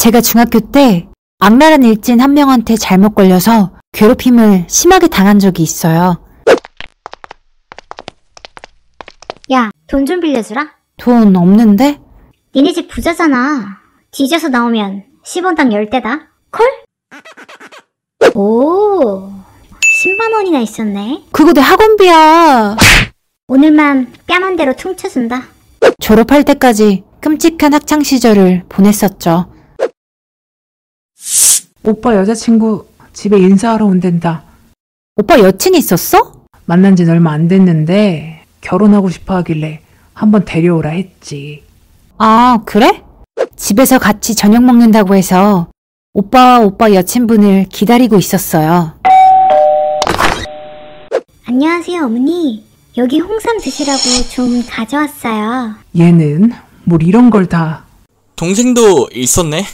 제가 중학교 때 악랄한 일진 한 명한테 잘못 걸려서 괴롭힘을 심하게 당한 적이 있어요. 야, 돈 좀 빌려주라. 돈 없는데? 니네 집 부자잖아. 뒤져서 나오면 10원당 10대다. 콜? 오, 10만 원이나 있었네. 그거 내 학원비야. 오늘만 뺨한 대로 퉁쳐준다. 졸업할 때까지 끔찍한 학창 시절을 보냈었죠. 오빠 여자친구 집에 인사하러 온댄다. 오빠 여친 있었어? 만난 지는 얼마 안 됐는데 결혼하고 싶어 하길래 한번 데려오라 했지. 아, 그래? 집에서 같이 저녁 먹는다고 해서 오빠와 오빠 여친분을 기다리고 있었어요. 안녕하세요, 어머니. 여기 홍삼 드시라고 좀 가져왔어요. 얘는 뭘 이런 걸 다. 동생도 있었네.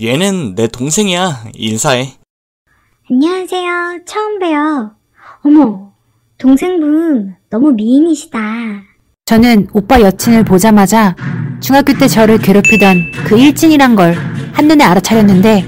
얘는 내 동생이야. 인사해. 안녕하세요. 처음 봬요. 어머, 동생분 너무 미인이시다. 저는 오빠 여친을 보자마자 중학교 때 저를 괴롭히던 그 일진이란 걸 한눈에 알아차렸는데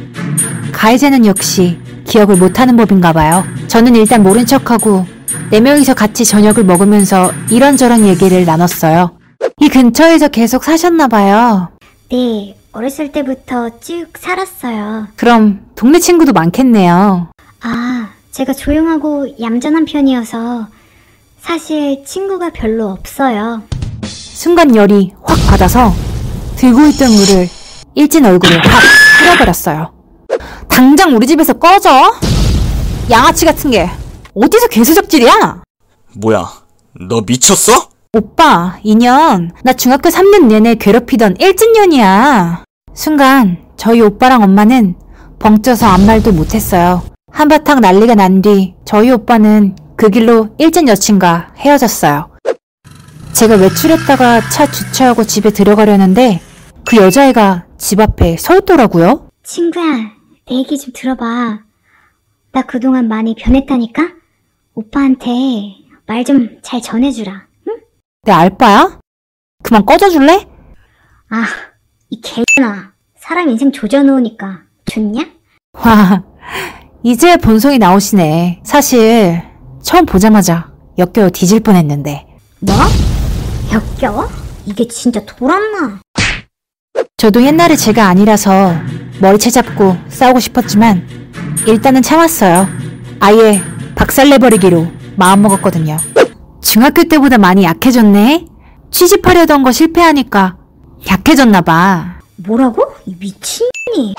가해자는 역시 기억을 못하는 법인가 봐요. 저는 일단 모른 척하고 네 명이서 같이 저녁을 먹으면서 이런저런 얘기를 나눴어요. 이 근처에서 계속 사셨나 봐요. 네, 어렸을 때부터 쭉 살았어요. 그럼 동네 친구도 많겠네요. 아, 제가 조용하고 얌전한 편이어서 사실 친구가 별로 없어요. 순간 열이 확 받아서 들고 있던 물을 일진 얼굴에 확 흘려버렸어요. 당장 우리 집에서 꺼져! 양아치 같은 게 어디서 개수작질이야? 뭐야? 너 미쳤어? 오빠, 인연. 나 중학교 3년 내내 괴롭히던 일진년이야. 순간 저희 오빠랑 엄마는 벙쪄서 아무 말도 못했어요. 한바탕 난리가 난 뒤 저희 오빠는 그 길로 일진 여친과 헤어졌어요. 제가 외출했다가 차 주차하고 집에 들어가려는데 그 여자애가 집 앞에 서 있더라고요. 친구야, 내 얘기 좀 들어봐. 나 그동안 많이 변했다니까? 오빠한테 말 좀 잘 전해주라. 응? 내 알바야? 그만 꺼져줄래? 아, 이 개나 사람 인생 조져놓으니까 좋냐? 와, 이제 본성이 나오시네. 사실 처음 보자마자 역겨워 뒤질 뻔했는데 뭐? 역겨워? 이게 진짜 돌았나? 저도 옛날에 제가 아니라서 머리 채 잡고 싸우고 싶었지만 일단은 참았어요. 아예 박살내버리기로 마음먹었거든요. 중학교 때보다 많이 약해졌네? 취직하려던 거 실패하니까 약해졌나봐. 뭐라고? 이 미친년이.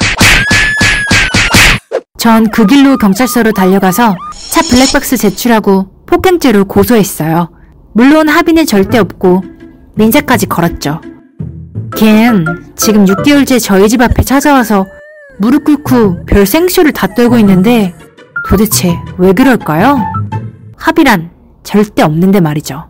전 그 길로 경찰서로 달려가서 차 블랙박스 제출하고 폭행죄로 고소했어요. 물론 합의는 절대 없고 민사까지 걸었죠. 걘 지금 6개월째 저희 집 앞에 찾아와서 무릎 꿇고 별 생쇼를 다 떨고 있는데 도대체 왜 그럴까요? 합의란 절대 없는데 말이죠.